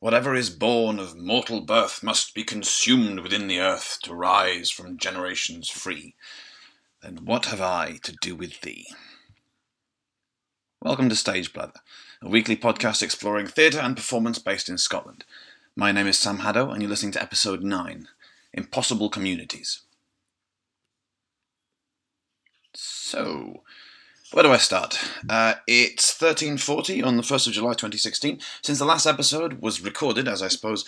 Whatever is born of mortal birth must be consumed within the earth to rise from generations free. Then what have I to do with thee? Welcome to Stage Blather, a weekly podcast exploring theatre and performance based in Scotland. My name is Sam Haddow, and you're listening to episode 9 Impossible Communities. So, where do I start? Uh, it's 1340 on the 1st of July 2016. Since the last episode was recorded, as I suppose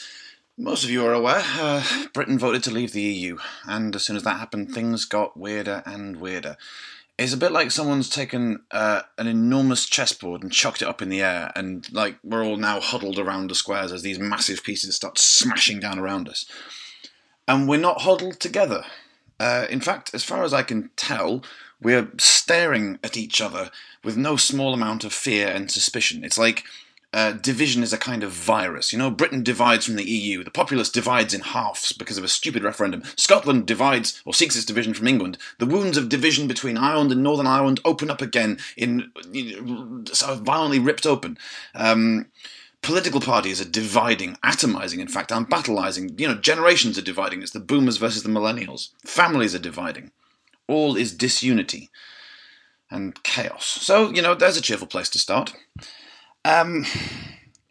most of you are aware, uh, Britain voted to leave the EU, and as soon as that happened, things got weirder and weirder. It's a bit like someone's taken uh, an enormous chessboard and chucked it up in the air, and like we're all now huddled around the squares as these massive pieces start smashing down around us. And we're not huddled together. Uh, in fact, as far as I can tell, we're staring at each other with no small amount of fear and suspicion. It's like uh, division is a kind of virus. You know, Britain divides from the EU. The populace divides in halves because of a stupid referendum. Scotland divides or seeks its division from England. The wounds of division between Ireland and Northern Ireland open up again in sort of violently ripped open. Um, political parties are dividing, atomizing, in fact, and Balkanizing. You know, generations are dividing. It's the boomers versus the millennials. Families are dividing. All is disunity and chaos. So, you know, there's a cheerful place to start. Um,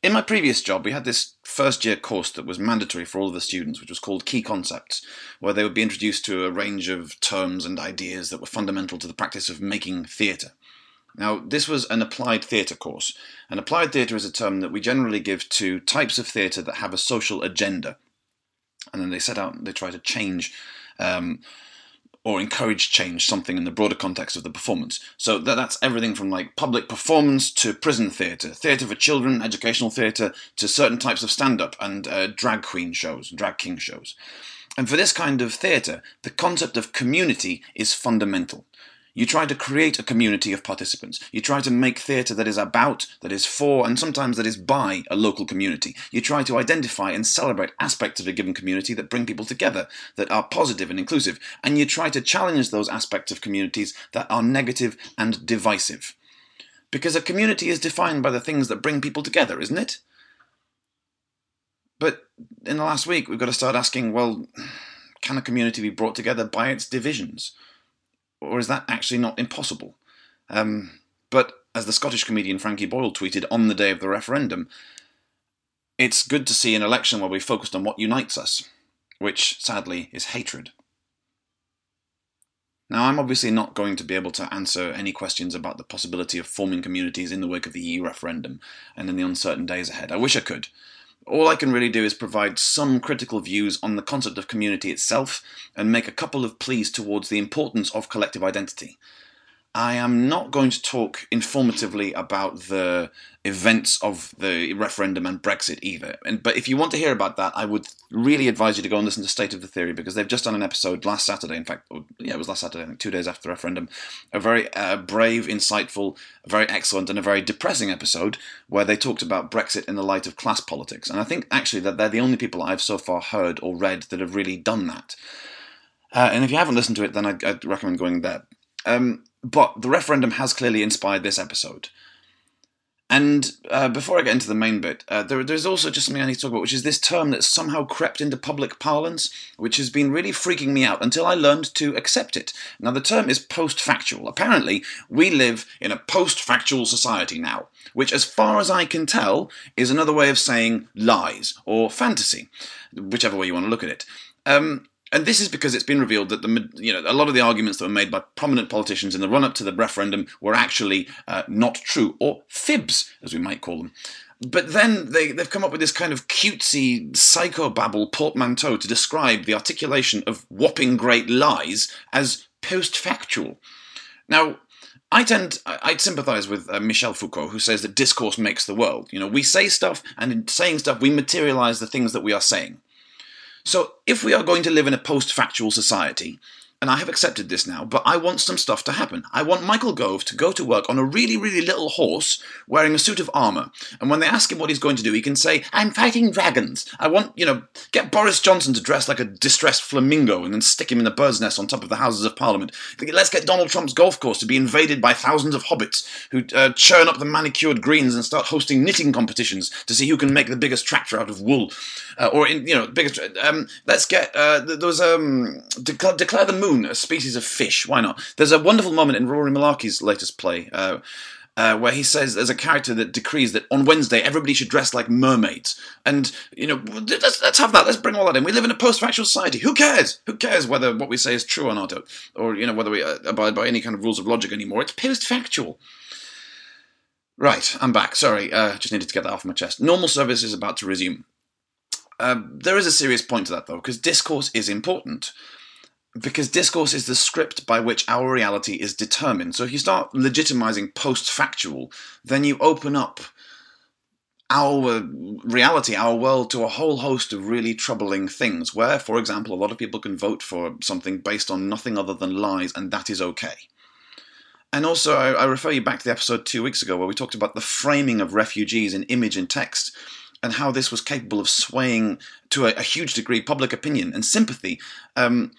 in my previous job, we had this first year course that was mandatory for all of the students, which was called Key Concepts, where they would be introduced to a range of terms and ideas that were fundamental to the practice of making theatre. Now, this was an applied theatre course. And applied theatre is a term that we generally give to types of theatre that have a social agenda. And then they set out, they try to change um, or encourage change something in the broader context of the performance. So that, that's everything from like public performance to prison theatre, theatre for children, educational theatre, to certain types of stand up and uh, drag queen shows, drag king shows. And for this kind of theatre, the concept of community is fundamental. You try to create a community of participants. You try to make theatre that is about, that is for, and sometimes that is by a local community. You try to identify and celebrate aspects of a given community that bring people together, that are positive and inclusive. And you try to challenge those aspects of communities that are negative and divisive. Because a community is defined by the things that bring people together, isn't it? But in the last week, we've got to start asking well, can a community be brought together by its divisions? Or is that actually not impossible? Um, but as the Scottish comedian Frankie Boyle tweeted on the day of the referendum, it's good to see an election where we focused on what unites us, which sadly is hatred. Now, I'm obviously not going to be able to answer any questions about the possibility of forming communities in the wake of the EU referendum and in the uncertain days ahead. I wish I could. All I can really do is provide some critical views on the concept of community itself and make a couple of pleas towards the importance of collective identity. I am not going to talk informatively about the events of the referendum and Brexit either. And, but if you want to hear about that, I would really advise you to go and listen to State of the Theory because they've just done an episode last Saturday. In fact, yeah, it was last Saturday, I think, two days after the referendum. A very uh, brave, insightful, very excellent, and a very depressing episode where they talked about Brexit in the light of class politics. And I think actually that they're the only people I've so far heard or read that have really done that. Uh, and if you haven't listened to it, then I'd, I'd recommend going there. Um, but the referendum has clearly inspired this episode. And uh, before I get into the main bit, uh, there, there's also just something I need to talk about, which is this term that's somehow crept into public parlance, which has been really freaking me out until I learned to accept it. Now, the term is post factual. Apparently, we live in a post factual society now, which, as far as I can tell, is another way of saying lies or fantasy, whichever way you want to look at it. Um, and this is because it's been revealed that the you know a lot of the arguments that were made by prominent politicians in the run up to the referendum were actually uh, not true or fibs, as we might call them. But then they, they've come up with this kind of cutesy psychobabble portmanteau to describe the articulation of whopping great lies as post factual. Now, I tend, I'd sympathise with uh, Michel Foucault, who says that discourse makes the world. You know, we say stuff, and in saying stuff, we materialise the things that we are saying. So, if we are going to live in a post factual society, and I have accepted this now, but I want some stuff to happen. I want Michael Gove to go to work on a really, really little horse wearing a suit of armour. And when they ask him what he's going to do, he can say, I'm fighting dragons. I want, you know, get Boris Johnson to dress like a distressed flamingo and then stick him in a bird's nest on top of the Houses of Parliament. Let's get Donald Trump's golf course to be invaded by thousands of hobbits who uh, churn up the manicured greens and start hosting knitting competitions to see who can make the biggest tractor out of wool. Uh, or, in, you know, biggest. Um, let's get. Uh, there was. Um, declare, declare the moon a species of fish. Why not? There's a wonderful moment in Rory Mullarkey's latest play. Uh, uh, where he says there's a character that decrees that on Wednesday everybody should dress like mermaids. And, you know, let's, let's have that. Let's bring all that in. We live in a post factual society. Who cares? Who cares whether what we say is true or not? Or, you know, whether we uh, abide by any kind of rules of logic anymore? It's post factual. Right, I'm back. Sorry, uh, just needed to get that off my chest. Normal service is about to resume. Uh, there is a serious point to that, though, because discourse is important because discourse is the script by which our reality is determined. So if you start legitimizing post factual, then you open up our reality, our world, to a whole host of really troubling things. Where, for example, a lot of people can vote for something based on nothing other than lies, and that is okay. And also, I, I refer you back to the episode two weeks ago where we talked about the framing of refugees in image and text and how this was capable of swaying to a, a huge degree public opinion and sympathy. Um,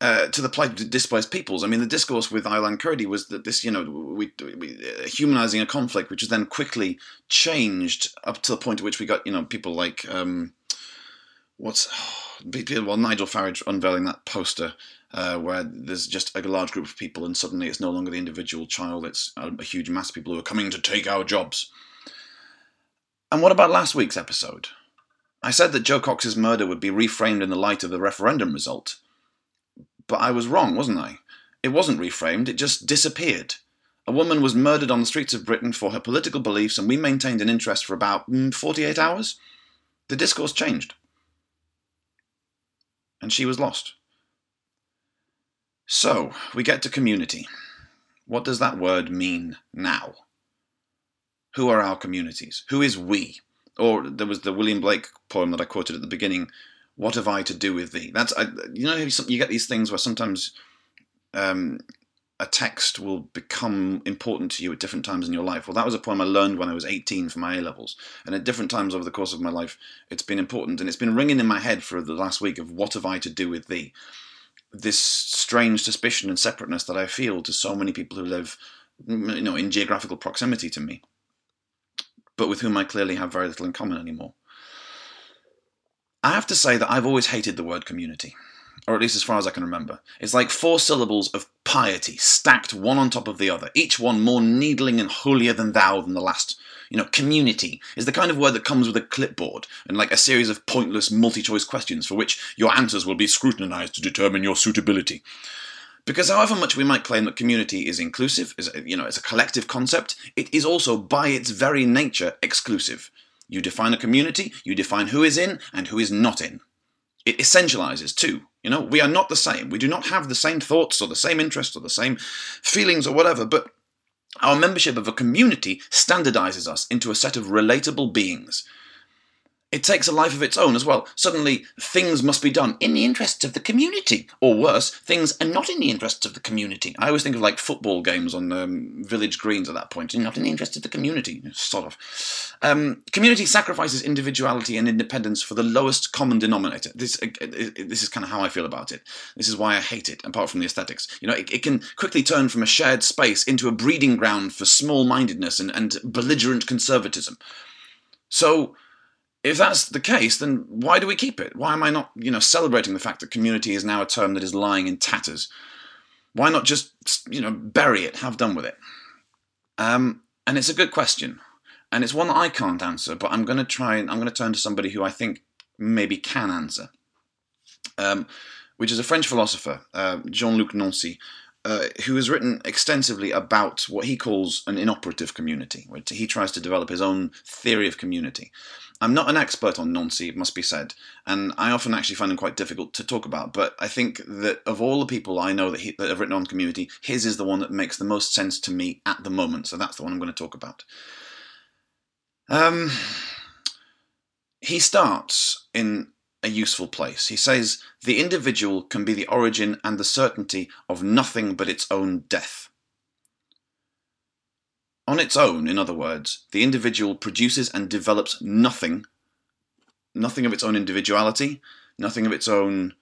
uh, to the plight of displaced peoples. I mean, the discourse with Aylan Kurdi was that this, you know, we, we uh, humanizing a conflict, which was then quickly changed up to the point at which we got, you know, people like um, what's well Nigel Farage unveiling that poster uh, where there's just a large group of people, and suddenly it's no longer the individual child; it's a, a huge mass of people who are coming to take our jobs. And what about last week's episode? I said that Jo Cox's murder would be reframed in the light of the referendum result. But I was wrong, wasn't I? It wasn't reframed, it just disappeared. A woman was murdered on the streets of Britain for her political beliefs, and we maintained an interest for about mm, 48 hours. The discourse changed. And she was lost. So, we get to community. What does that word mean now? Who are our communities? Who is we? Or there was the William Blake poem that I quoted at the beginning what have I to do with thee? That's I, you know you get these things where sometimes um, a text will become important to you at different times in your life. Well, that was a poem I learned when I was 18 for my A levels, and at different times over the course of my life, it's been important, and it's been ringing in my head for the last week of what have I to do with thee? This strange suspicion and separateness that I feel to so many people who live, you know, in geographical proximity to me, but with whom I clearly have very little in common anymore. I have to say that I've always hated the word community, or at least as far as I can remember. It's like four syllables of piety stacked one on top of the other, each one more needling and holier than thou than the last. You know, community is the kind of word that comes with a clipboard and like a series of pointless multi choice questions for which your answers will be scrutinized to determine your suitability. Because however much we might claim that community is inclusive, is you know, it's a collective concept, it is also by its very nature exclusive. You define a community, you define who is in and who is not in. It essentializes too. You know, we are not the same. We do not have the same thoughts or the same interests or the same feelings or whatever, but our membership of a community standardizes us into a set of relatable beings it takes a life of its own as well. Suddenly, things must be done in the interests of the community. Or worse, things are not in the interests of the community. I always think of like football games on um, village greens at that point, not in the interests of the community, sort of. Um, community sacrifices individuality and independence for the lowest common denominator. This, uh, this is kind of how I feel about it. This is why I hate it, apart from the aesthetics. You know, it, it can quickly turn from a shared space into a breeding ground for small mindedness and, and belligerent conservatism. So, if that's the case, then why do we keep it? Why am I not, you know, celebrating the fact that community is now a term that is lying in tatters? Why not just, you know, bury it, have done with it? Um, and it's a good question, and it's one that I can't answer, but I'm going to try and I'm going to turn to somebody who I think maybe can answer, um, which is a French philosopher, uh, Jean-Luc Nancy, uh, who has written extensively about what he calls an inoperative community, where he tries to develop his own theory of community. I'm not an expert on Nancy, it must be said, and I often actually find him quite difficult to talk about. But I think that of all the people I know that, he, that have written on community, his is the one that makes the most sense to me at the moment. So that's the one I'm going to talk about. Um, he starts in a useful place. He says, The individual can be the origin and the certainty of nothing but its own death. On its own, in other words, the individual produces and develops nothing, nothing of its own individuality, nothing of its own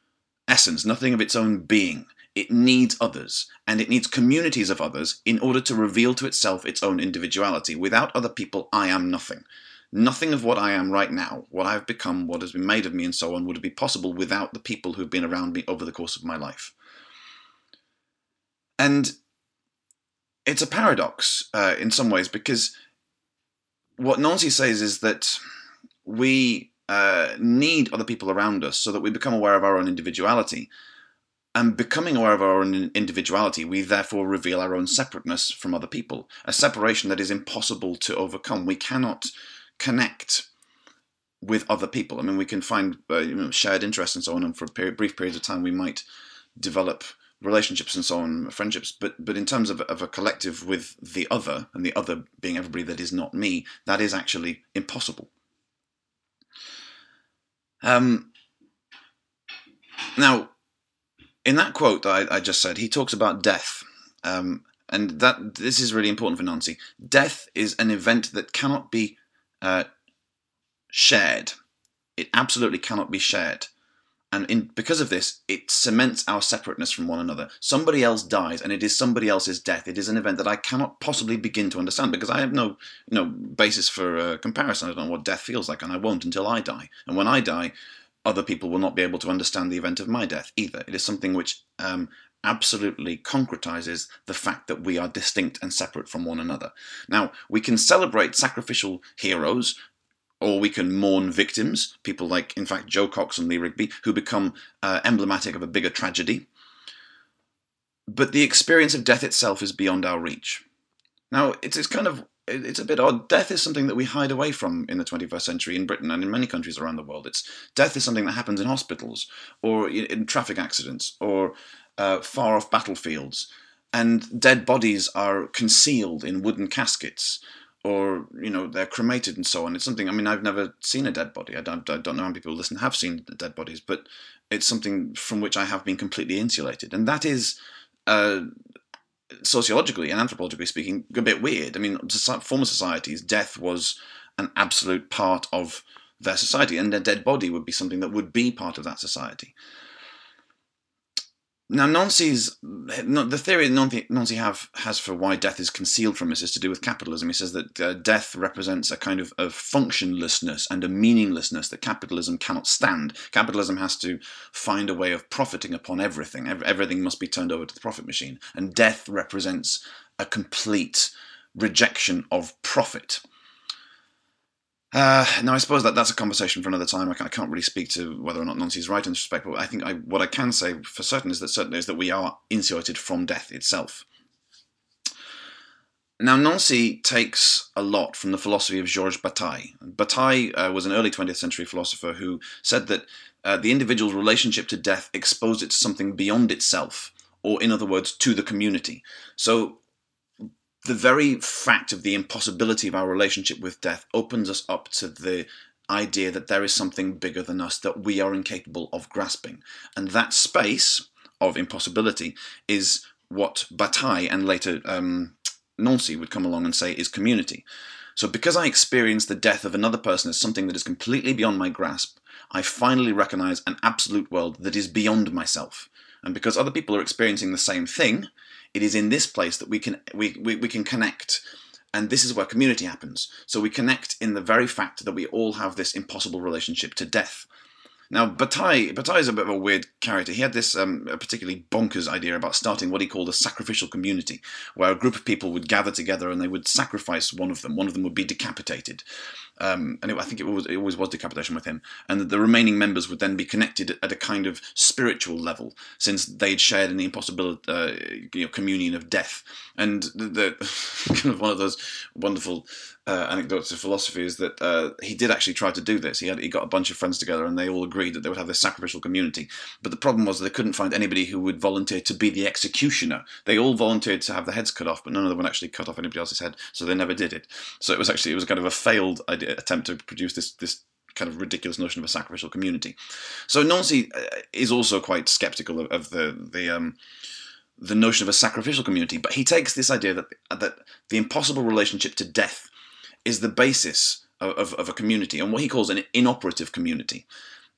essence, nothing of its own being. It needs others, and it needs communities of others in order to reveal to itself its own individuality. Without other people, I am nothing. Nothing of what I am right now, what I've become, what has been made of me, and so on, would be possible without the people who've been around me over the course of my life. And it's a paradox uh, in some ways because what Nancy says is that we uh, need other people around us so that we become aware of our own individuality. And becoming aware of our own individuality, we therefore reveal our own separateness from other people, a separation that is impossible to overcome. We cannot connect with other people. I mean, we can find uh, you know, shared interests and so on, and for period, brief periods of time, we might develop relationships and so on, friendships. But but in terms of, of a collective with the other, and the other being everybody that is not me, that is actually impossible. Um, now, in that quote that I, I, just said, he talks about death. Um, and that this is really important for Nancy. Death is an event that cannot be uh, shared. It absolutely cannot be shared. And in, because of this, it cements our separateness from one another. Somebody else dies, and it is somebody else's death. It is an event that I cannot possibly begin to understand because I have no, you know, basis for uh, comparison. I don't know what death feels like, and I won't until I die. And when I die, other people will not be able to understand the event of my death either. It is something which um, absolutely concretizes the fact that we are distinct and separate from one another. Now, we can celebrate sacrificial heroes or we can mourn victims, people like, in fact, Jo Cox and Lee Rigby, who become uh, emblematic of a bigger tragedy. But the experience of death itself is beyond our reach. Now, it's, it's kind of it's a bit odd. Death is something that we hide away from in the 21st century in Britain and in many countries around the world. It's death is something that happens in hospitals or in traffic accidents or uh, far off battlefields, and dead bodies are concealed in wooden caskets or you know they're cremated and so on. It's something. I mean, I've never seen a dead body. I don't. I don't know how many people listen have seen dead bodies, but it's something from which I have been completely insulated, and that is. Uh, sociologically and anthropologically speaking, a bit weird. I mean, former societies, death was an absolute part of their society, and a dead body would be something that would be part of that society. Now, Nancy's the theory that Nancy have, has for why death is concealed from us is to do with capitalism. He says that uh, death represents a kind of, of functionlessness and a meaninglessness that capitalism cannot stand. Capitalism has to find a way of profiting upon everything. Everything must be turned over to the profit machine, and death represents a complete rejection of profit. Uh, now, I suppose that that's a conversation for another time. I can't, really speak to whether or not Nancy's right in this respect, but I think I, what I can say for certain is that certainly is that we are insulated from death itself. Now, Nancy takes a lot from the philosophy of Georges Bataille. Bataille uh, was an early 20th century philosopher who said that uh, the individual's relationship to death exposed it to something beyond itself, or in other words, to the community. So, the very fact of the impossibility of our relationship with death opens us up to the idea that there is something bigger than us that we are incapable of grasping. And that space of impossibility is what Bataille and later um, Nancy would come along and say is community. So, because I experience the death of another person as something that is completely beyond my grasp, I finally recognize an absolute world that is beyond myself. And because other people are experiencing the same thing, it is in this place that we can we, we, we can connect. And this is where community happens. So we connect in the very fact that we all have this impossible relationship to death now, Bataille, Bataille is a bit of a weird character. He had this um, particularly bonkers idea about starting what he called a sacrificial community, where a group of people would gather together and they would sacrifice one of them. One of them would be decapitated. Um, and it, I think it, was, it always was decapitation with him. And the remaining members would then be connected at a kind of spiritual level, since they'd shared in the impossible uh, you know, communion of death. And the, the kind of one of those wonderful uh, anecdotes of philosophy is that uh, he did actually try to do this. He had he got a bunch of friends together, and they all agreed that they would have this sacrificial community. But the problem was they couldn't find anybody who would volunteer to be the executioner. They all volunteered to have their heads cut off, but none of them would actually cut off anybody else's head, so they never did it. So it was actually it was kind of a failed idea, attempt to produce this this kind of ridiculous notion of a sacrificial community. So Nancy uh, is also quite skeptical of, of the the um, the notion of a sacrificial community, but he takes this idea that that the impossible relationship to death is the basis of, of, of a community and what he calls an inoperative community.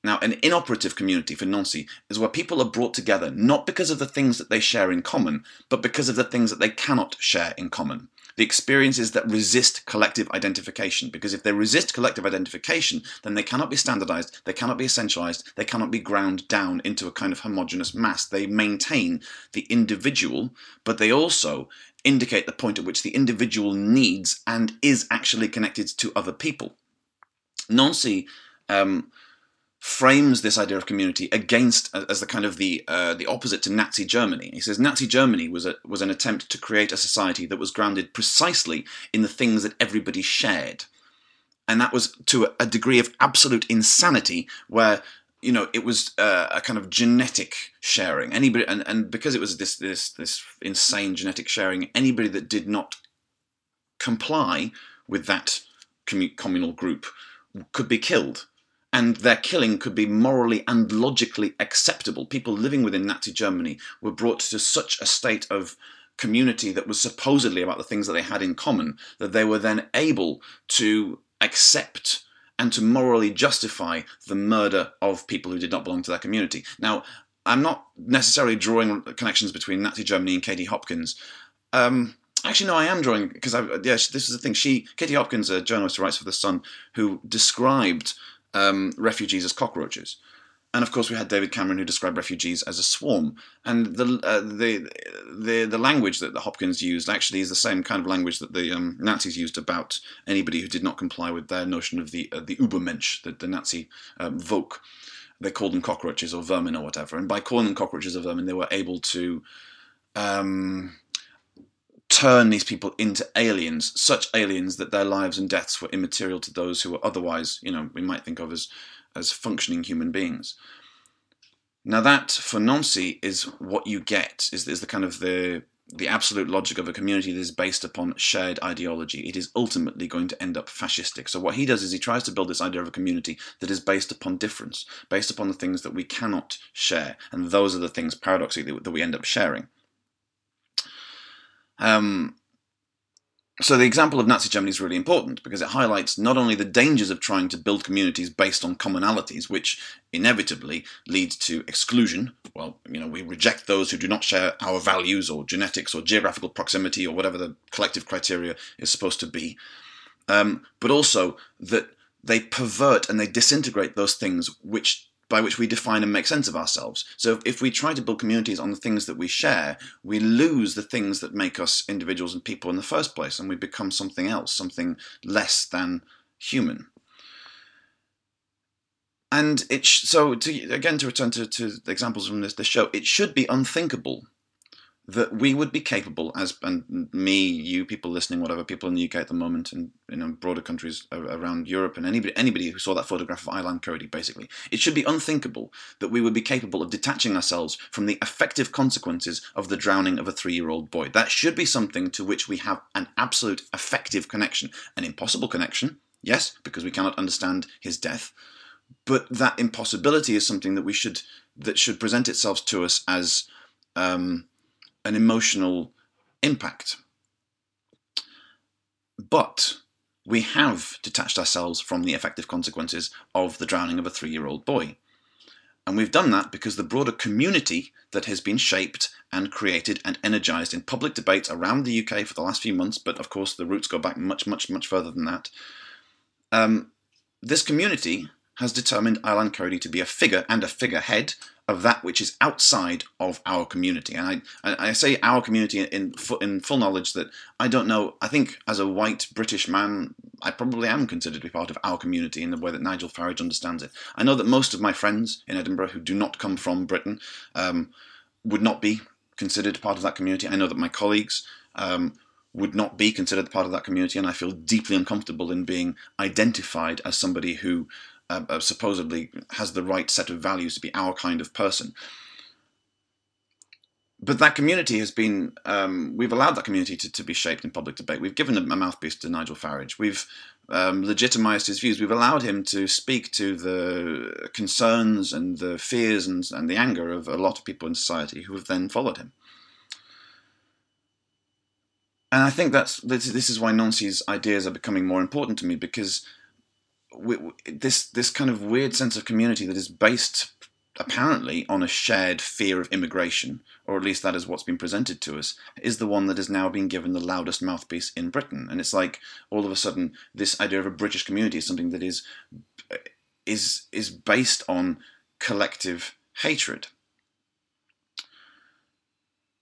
Now, an inoperative community for Nancy is where people are brought together not because of the things that they share in common, but because of the things that they cannot share in common. The experiences that resist collective identification, because if they resist collective identification, then they cannot be standardized, they cannot be essentialized, they cannot be ground down into a kind of homogeneous mass. They maintain the individual, but they also indicate the point at which the individual needs and is actually connected to other people. Nancy um, frames this idea of community against as the kind of the uh, the opposite to Nazi Germany. He says Nazi Germany was a, was an attempt to create a society that was grounded precisely in the things that everybody shared, and that was to a degree of absolute insanity where you know it was uh, a kind of genetic sharing. Anybody and, and because it was this this this insane genetic sharing, anybody that did not comply with that communal group could be killed and their killing could be morally and logically acceptable. People living within Nazi Germany were brought to such a state of community that was supposedly about the things that they had in common that they were then able to accept and to morally justify the murder of people who did not belong to their community. Now, I'm not necessarily drawing connections between Nazi Germany and Katie Hopkins. Um, Actually, no, I am drawing because yes, this is the thing. She, Katie Hopkins, a journalist who writes for the Sun, who described um, refugees as cockroaches. And of course, we had David Cameron who described refugees as a swarm. And the uh, the the the language that the Hopkins used actually is the same kind of language that the um, Nazis used about anybody who did not comply with their notion of the uh, the Übermensch, the, the Nazi um, Volk. They called them cockroaches or vermin or whatever. And by calling them cockroaches or vermin, they were able to um, turn these people into aliens, such aliens that their lives and deaths were immaterial to those who were otherwise, you know, we might think of as, as functioning human beings. Now that, for Nancy, is what you get, is, is the kind of the the absolute logic of a community that is based upon shared ideology. It is ultimately going to end up fascistic. So what he does is he tries to build this idea of a community that is based upon difference, based upon the things that we cannot share, and those are the things, paradoxically, that we end up sharing. Um, so the example of Nazi Germany is really important because it highlights not only the dangers of trying to build communities based on commonalities, which inevitably leads to exclusion. Well, you know, we reject those who do not share our values or genetics or geographical proximity or whatever the collective criteria is supposed to be. Um, but also that they pervert and they disintegrate those things which by which we define and make sense of ourselves. So if we try to build communities on the things that we share, we lose the things that make us individuals and people in the first place, and we become something else, something less than human. And it so to, again to return to, to examples from this, this show, it should be unthinkable that we would be capable, as and me, you, people listening, whatever, people in the UK at the moment, and you know broader countries around Europe, and anybody anybody who saw that photograph of Aylan Kurdi basically, it should be unthinkable that we would be capable of detaching ourselves from the effective consequences of the drowning of a three-year-old boy. That should be something to which we have an absolute effective connection, an impossible connection, yes, because we cannot understand his death, but that impossibility is something that we should that should present itself to us as um, an emotional impact. But we have detached ourselves from the effective consequences of the drowning of a three year old boy. And we've done that because the broader community that has been shaped and created and energized in public debate around the UK for the last few months, but of course the roots go back much, much, much further than that. Um, this community has determined Aylan Kurdi to be a figure and a figurehead of that which is outside of our community. And I, I say our community in, in full knowledge that I don't know, I think as a white British man, I probably am considered to be part of our community in the way that Nigel Farage understands it. I know that most of my friends in Edinburgh who do not come from Britain um, would not be considered part of that community. I know that my colleagues um, would not be considered part of that community, and I feel deeply uncomfortable in being identified as somebody who uh, supposedly has the right set of values to be our kind of person. but that community has been um, we've allowed that community to, to be shaped in public debate. We've given a, a mouthpiece to Nigel Farage. We've um, legitimized his views. We've allowed him to speak to the concerns and the fears and, and the anger of a lot of people in society who have then followed him. And i think that's this, is why Nancy's ideas are becoming more important to me because we, this this kind of weird sense of community that is based apparently on a shared fear of immigration, or at least that is what's been presented to us, is the one that has now been given the loudest mouthpiece in Britain. And it's like all of a sudden this idea of a British community is something that is is is based on collective hatred.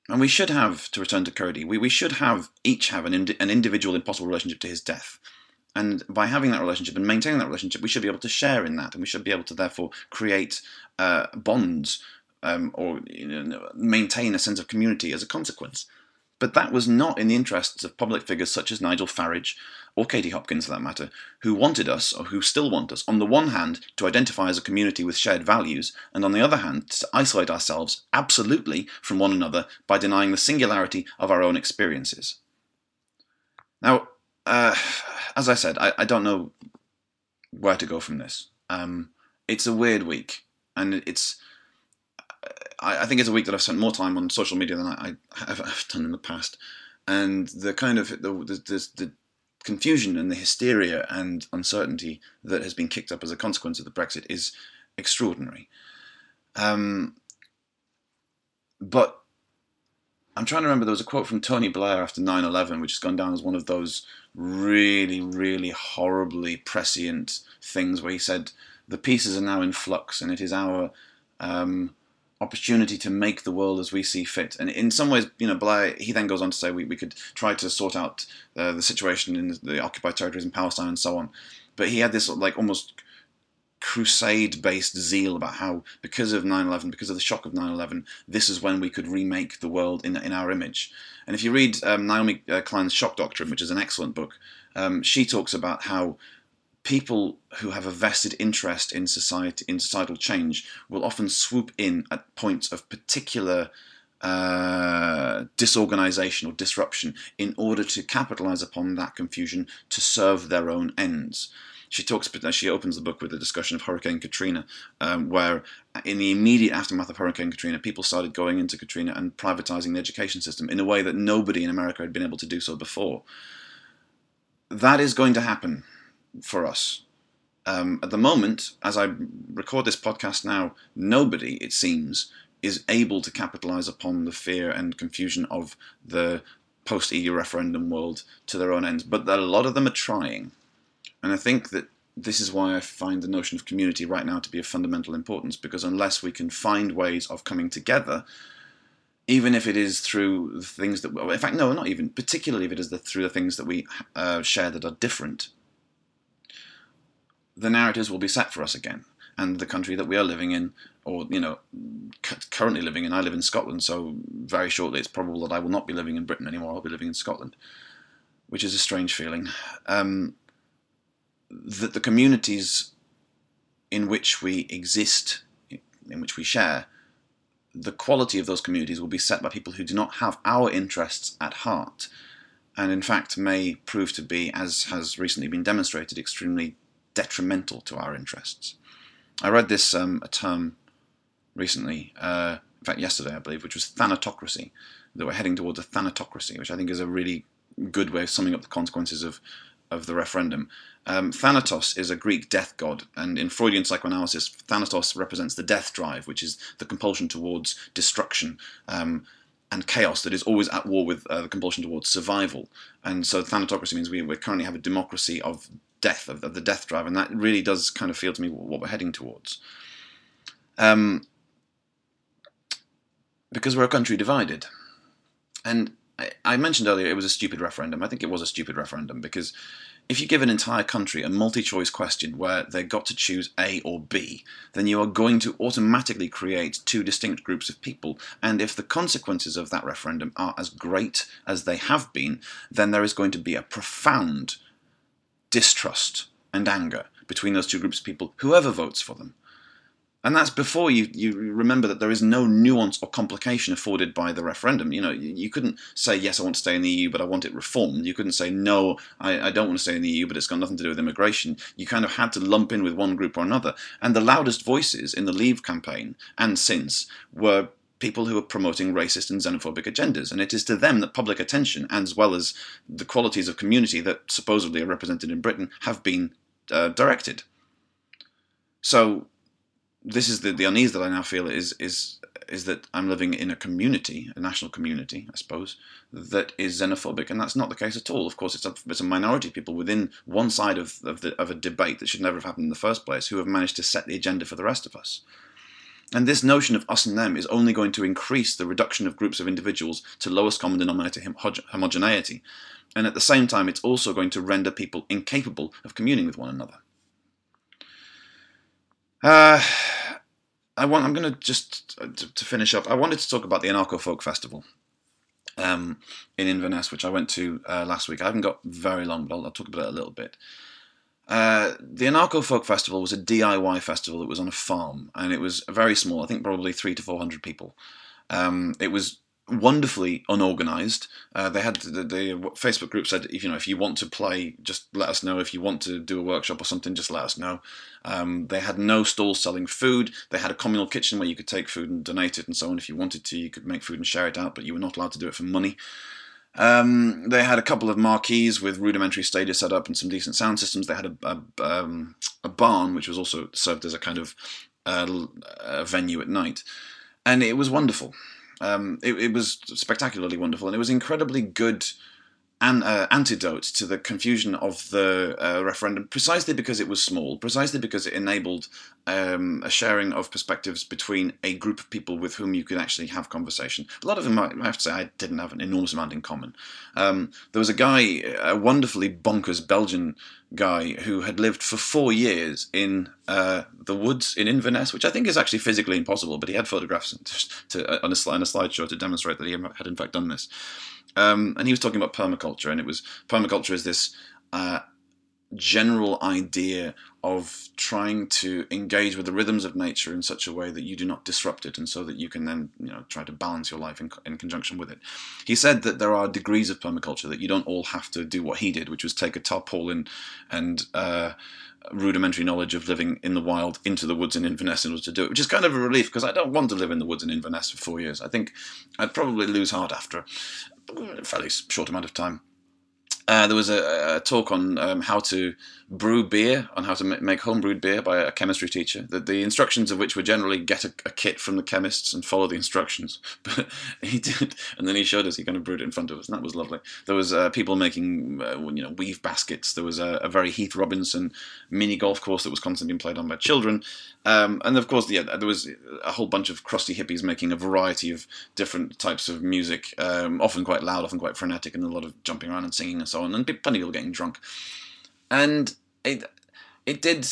And we should have, to return to Kurdi, we, we should have each have an, ind- an individual impossible relationship to his death. And by having that relationship and maintaining that relationship, we should be able to share in that, and we should be able to therefore create uh, bonds um, or you know, maintain a sense of community as a consequence. But that was not in the interests of public figures such as Nigel Farage or Katie Hopkins, for that matter, who wanted us, or who still want us, on the one hand, to identify as a community with shared values, and on the other hand, to isolate ourselves absolutely from one another by denying the singularity of our own experiences. Now, uh, as I said, I, I don't know where to go from this. Um, it's a weird week, and it's. I, I, think it's a week that I've spent more time on social media than I, I have, have, done in the past, and the kind of the, the, the, the confusion and the hysteria and uncertainty that has been kicked up as a consequence of the Brexit is extraordinary. Um, but I'm trying to remember there was a quote from Tony Blair after 9/11, which has gone down as one of those really, really horribly prescient things where he said, The pieces are now in flux, and it is our um, opportunity to make the world as we see fit. And in some ways, you know, Blair, he then goes on to say we, we could try to sort out uh, the situation in the occupied territories in Palestine and so on. But he had this like almost crusade based zeal about how, because of 9 11, because of the shock of 9 11, this is when we could remake the world in, in our image. And if you read um, Naomi uh, Klein's Shock Doctrine, which is an excellent book, um, she talks about how people who have a vested interest in society in societal change will often swoop in at points of particular uh, disorganization or disruption in order to capitalize upon that confusion to serve their own ends she talks. She opens the book with a discussion of Hurricane Katrina, um, where in the immediate aftermath of Hurricane Katrina, people started going into Katrina and privatizing the education system in a way that nobody in America had been able to do so before. That is going to happen for us. Um, at the moment, as I record this podcast now, nobody, it seems, is able to capitalize upon the fear and confusion of the post EU referendum world to their own ends. But a lot of them are trying. And I think that this is why I find the notion of community right now to be of fundamental importance, because unless we can find ways of coming together, even if it is through the things that, in fact, no, not even, particularly if it is the, through the things that we uh, share that are different, the narratives will be set for us again. And the country that we are living in, or, you know, currently living in, I live in Scotland, so very shortly it's probable that I will not be living in Britain anymore, I'll be living in Scotland, which is a strange feeling. Um, that the communities in which we exist, in which we share, the quality of those communities will be set by people who do not have our interests at heart, and in fact may prove to be, as has recently been demonstrated, extremely detrimental to our interests. I read this um, a term recently, uh, in fact yesterday I believe, which was thanatocracy. That we're heading towards a thanatocracy, which I think is a really good way of summing up the consequences of of the referendum. Um, Thanatos is a Greek death god, and in Freudian psychoanalysis, Thanatos represents the death drive, which is the compulsion towards destruction um, and chaos that is always at war with uh, the compulsion towards survival. And so Thanatocracy means we, we currently have a democracy of death, of, of, the death drive, and that really does kind of feel to me what we're heading towards. Um, because we're a country divided. And I, mentioned earlier it was a stupid referendum. I think it was a stupid referendum because if you give an entire country a multi choice question where they've got to choose A or B, then you are going to automatically create two distinct groups of people. And if the consequences of that referendum are as great as they have been, then there is going to be a profound distrust and anger between those two groups of people, whoever votes for them. And that's before you, you remember that there is no nuance or complication afforded by the referendum. You know, you, couldn't say, yes, I want to stay in the EU, but I want it reformed. You couldn't say, no, I, I don't want to stay in the EU, but it's got nothing to do with immigration. You kind of had to lump in with one group or another. And the loudest voices in the Leave campaign and since were people who are promoting racist and xenophobic agendas. And it is to them that public attention, as well as the qualities of community that supposedly are represented in Britain, have been uh, directed. So this is the, the unease that I now feel is is is that I'm living in a community, a national community, I suppose, that is xenophobic, and that's not the case at all. Of course, it's a, it's a minority of people within one side of of, the, of a debate that should never have happened in the first place who have managed to set the agenda for the rest of us. And this notion of us and them is only going to increase the reduction of groups of individuals to lowest common denominator homogeneity. And at the same time, it's also going to render people incapable of communing with one another. Uh, I want. I'm going to just to, to, finish up. I wanted to talk about the Anarcho Folk Festival um, in Inverness, which I went to uh, last week. I haven't got very long, but I'll, I'll talk about it a little bit. Uh, the Anarcho Folk Festival was a DIY festival that was on a farm, and it was very small. I think probably three to four hundred people. Um, it was wonderfully unorganized. Uh, they had the, the, Facebook group said, if you know, if you want to play, just let us know. If you want to do a workshop or something, just let us know. Um, they had no stalls selling food. They had a communal kitchen where you could take food and donate it and so on. If you wanted to, you could make food and share it out, but you were not allowed to do it for money. Um, they had a couple of marquees with rudimentary stages set up and some decent sound systems. They had a, a, um, a barn, which was also served as a kind of uh, a venue at night. And it was wonderful. Um, it, it, was spectacularly wonderful, and it was incredibly good an uh, antidote to the confusion of the uh, referendum, precisely because it was small, precisely because it enabled um, a sharing of perspectives between a group of people with whom you could actually have conversation. A lot of them, I have to say, I didn't have an enormous amount in common. Um, there was a guy, a wonderfully bonkers Belgian guy, who had lived for four years in uh, the woods in Inverness, which I think is actually physically impossible, but he had photographs to, to, on, a, on a slideshow to demonstrate that he had in fact done this. Um, and he was talking about permaculture, and it was permaculture is this uh, general idea of trying to engage with the rhythms of nature in such a way that you do not disrupt it, and so that you can then you know try to balance your life in, in conjunction with it. He said that there are degrees of permaculture that you don't all have to do what he did, which was take a tarpaulin and uh, rudimentary knowledge of living in the wild into the woods in Inverness in order to do it, which is kind of a relief because I don't want to live in the woods in Inverness for four years. I think I'd probably lose heart after a fairly short amount of time. Uh, there was a, a talk on um, how to brew beer, on how to make homebrewed beer by a chemistry teacher. The, the instructions of which were generally get a, a, kit from the chemists and follow the instructions. But he did, and then he showed us. He kind of brewed it in front of us, and that was lovely. There was uh, people making, uh, you know, weave baskets. There was a, a, very Heath Robinson mini golf course that was constantly being played on by children, um, and of course, yeah, there was a whole bunch of crusty hippies making a variety of different types of music, um, often quite loud, often quite frenetic, and a lot of jumping around and singing and so on, and plenty of people getting drunk. And it it did.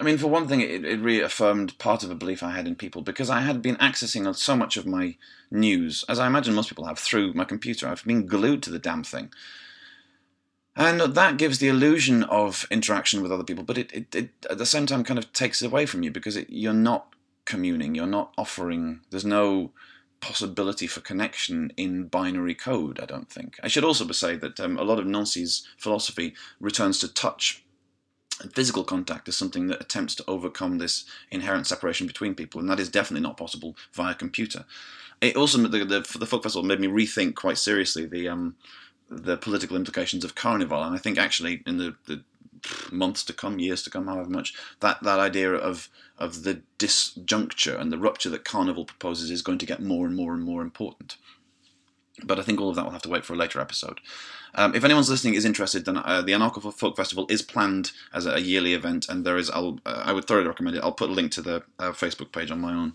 I mean, for one thing, it, it reaffirmed part of a belief I had in people because I had been accessing so much of my news, as I imagine most people have, through my computer. I've been glued to the damn thing. And that gives the illusion of interaction with other people, but it, it, it at the same time kind of takes it away from you because it, you're not communing, you're not offering, there's no possibility for connection in binary code, I don't think. I should also say that um, a lot of Nancy's philosophy returns to touch and physical contact as something that attempts to overcome this inherent separation between people, and that is definitely not possible via computer. It also, the, the, the folk festival made me rethink quite seriously the um, the political implications of carnival, and I think actually in the, the months to come, years to come, however much, that, that idea of of the disjuncture and the rupture that Carnival proposes is going to get more and more and more important. But I think all of that will have to wait for a later episode. Um, if anyone's listening is interested, then uh, the Anarcho Folk Festival is planned as a yearly event, and there is. I'll, uh, I would thoroughly recommend it. I'll put a link to the uh, Facebook page on my own.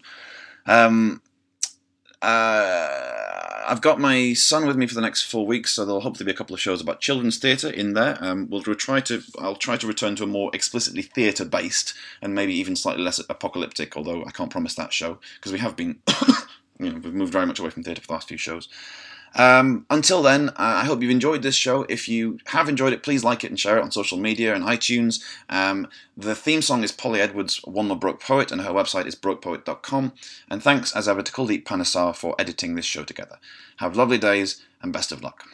Um, uh, I've got my son with me for the next four weeks, so there'll hopefully be a couple of shows about children's theatre in there. Um, we'll try to, I'll try to return to a more explicitly theatre-based and maybe even slightly less apocalyptic, although I can't promise that show because we have been you know, we've moved very much away from theatre for the last few shows. Um, until then, I hope you've enjoyed this show. If you have enjoyed it, please like it and share it on social media and iTunes. Um, the theme song is Polly Edwards, One More Broke Poet, and her website is brokepoet.com. And thanks, as ever, to Kuldeep Panesar for editing this show together. Have lovely days and best of luck.